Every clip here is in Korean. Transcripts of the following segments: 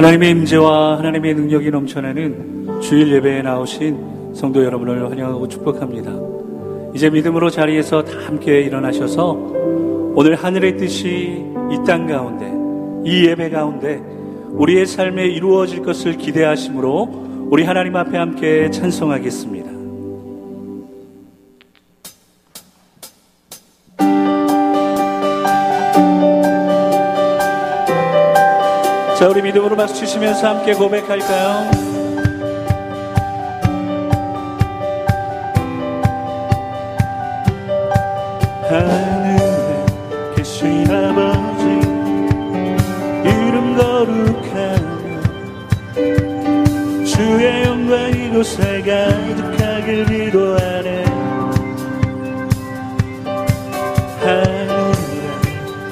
하나님의 임재와 하나님의 능력이 넘쳐나는 주일 예배에 나오신 성도 여러분을 환영하고 축복합니다. 이제 믿음으로 자리에서 다 함께 일어나셔서 오늘 하늘의 뜻이 이 땅 가운데 이 예배 가운데 우리의 삶에 이루어질 것을 기대하심으로 우리 하나님 앞에 함께 찬송하겠습니다. 박수 치시면서 함께 고백할까요? 하늘에 계신 아버지 이름 거룩하며 주의 영광 이곳에 가득하길 기도하네 하늘에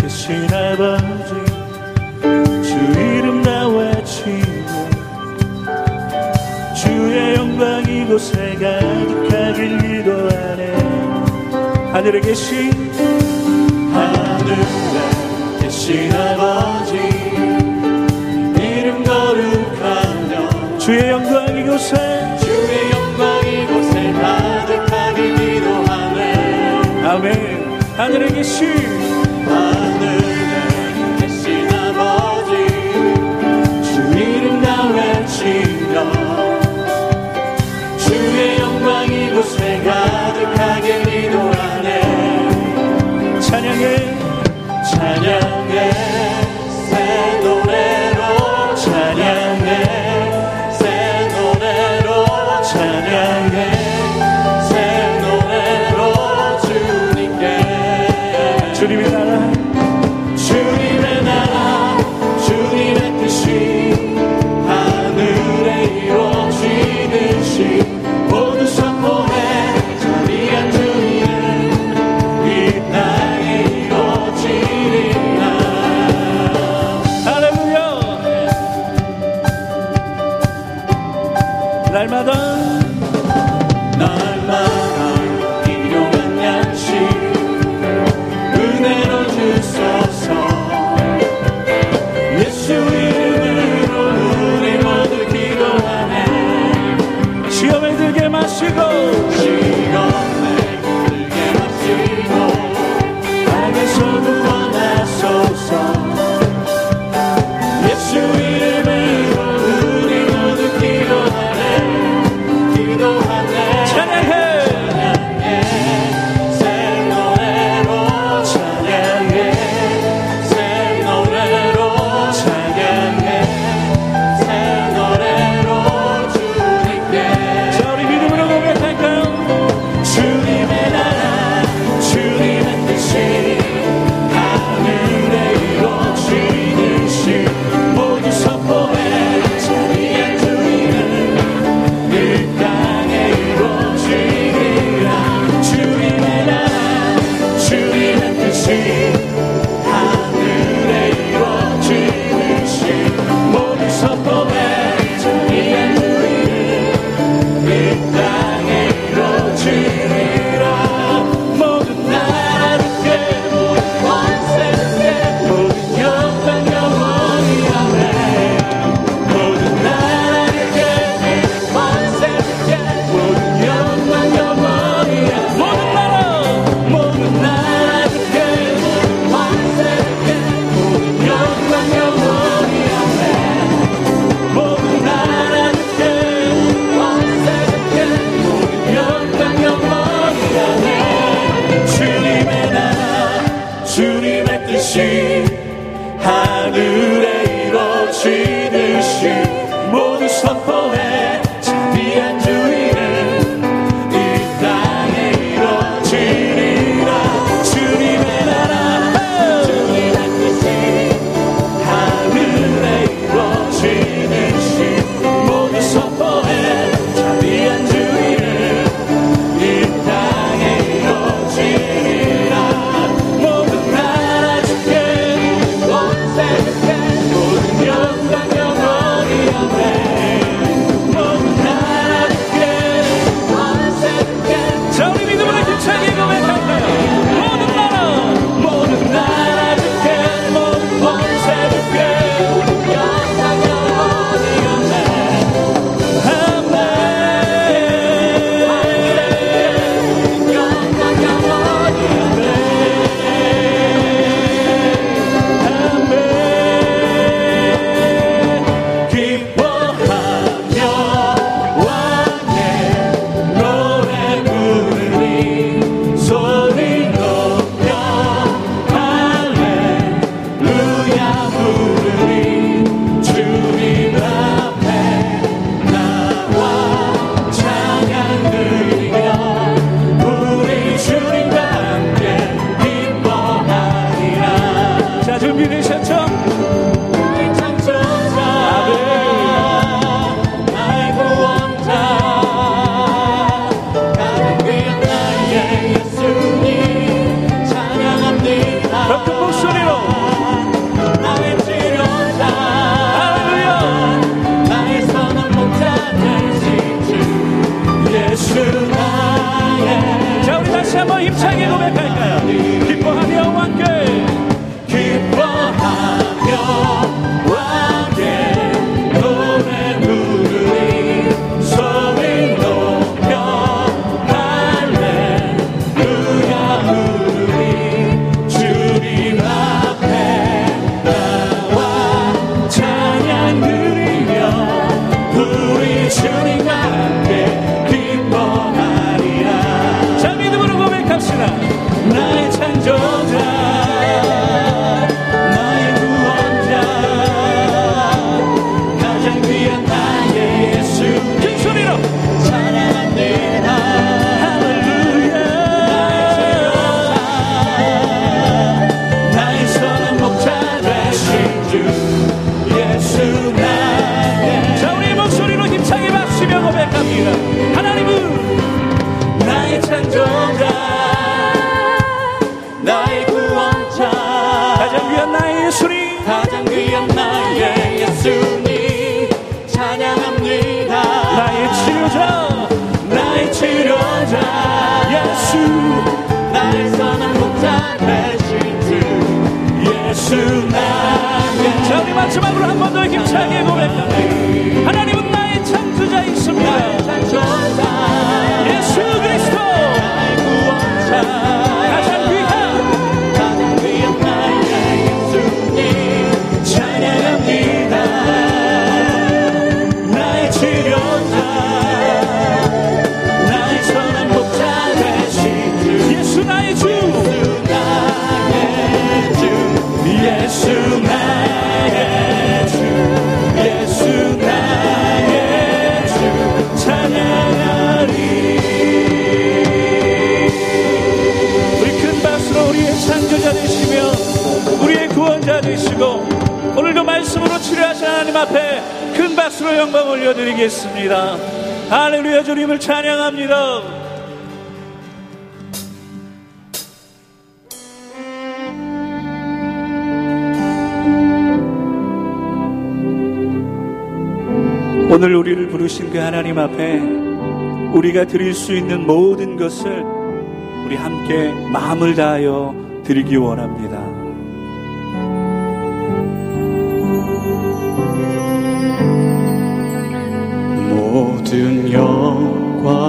계신 아버지 영광 이곳에 가득하길 기도하네. 하늘에 계신 하늘에 계신 아버지 이름 거룩하며 주의 영광 이곳에 주의 영광 이곳에 가득하길 기도하네. 아멘. 하늘에 계신 이 영광 올려드리겠습니다. 할렐루야 주님을 찬양합니다. 오늘 우리를 부르신 그 하나님 앞에 우리가 드릴 수 있는 모든 것을 우리 함께 마음을 다하여 드리기 원합니다. 모든 영광을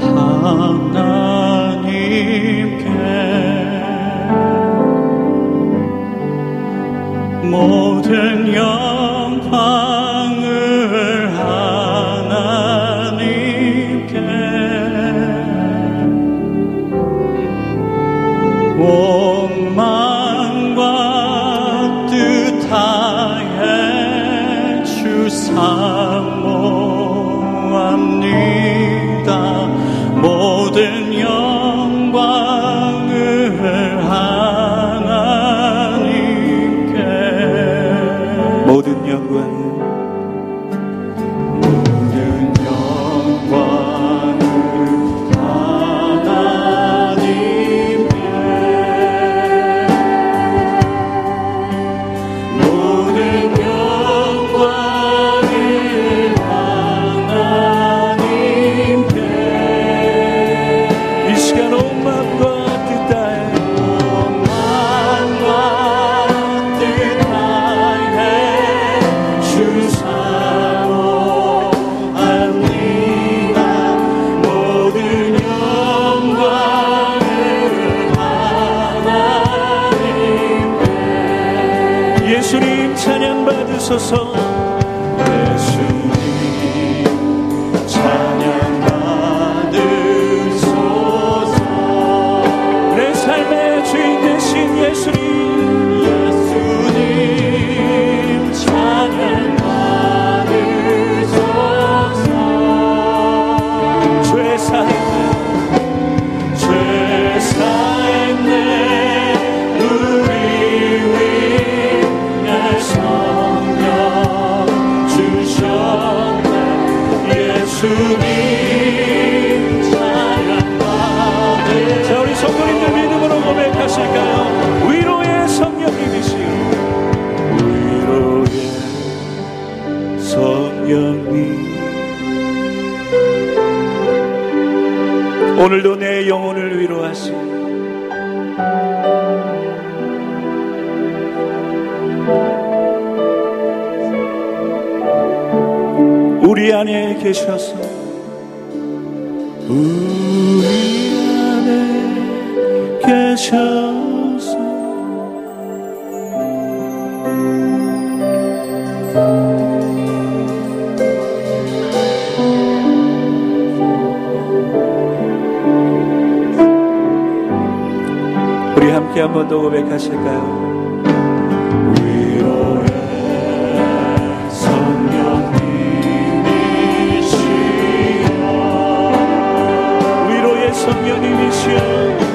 하나님께 모든 영광 예수님 찬양 받으소서. 예수 우리 안에 계셔서 우리 안에 계셔서 우리 함께 한 번 더 고백하실까요? 성령님이시여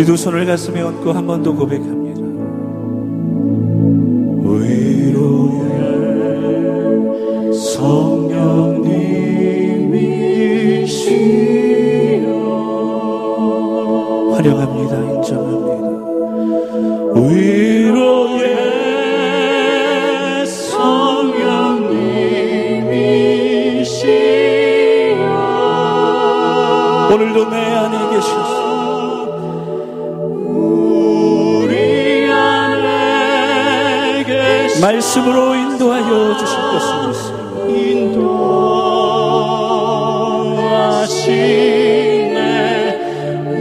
우리 두 손을 가슴에 얹고 한 번 더 고백합니다. 위로의 성령님이시여 환영합니다. 인정합니다. 위로의 성령님이시여 오늘도 내 안에 계셨소 말씀으로 인도하여 주실 것을 믿습니다. 인도하시네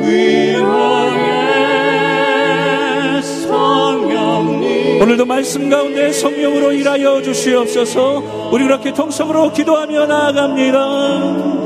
위로의 성령님 오늘도 말씀 가운데 성령으로 일하여 주시옵소서 우리 그렇게 통성으로 기도하며 나아갑니다.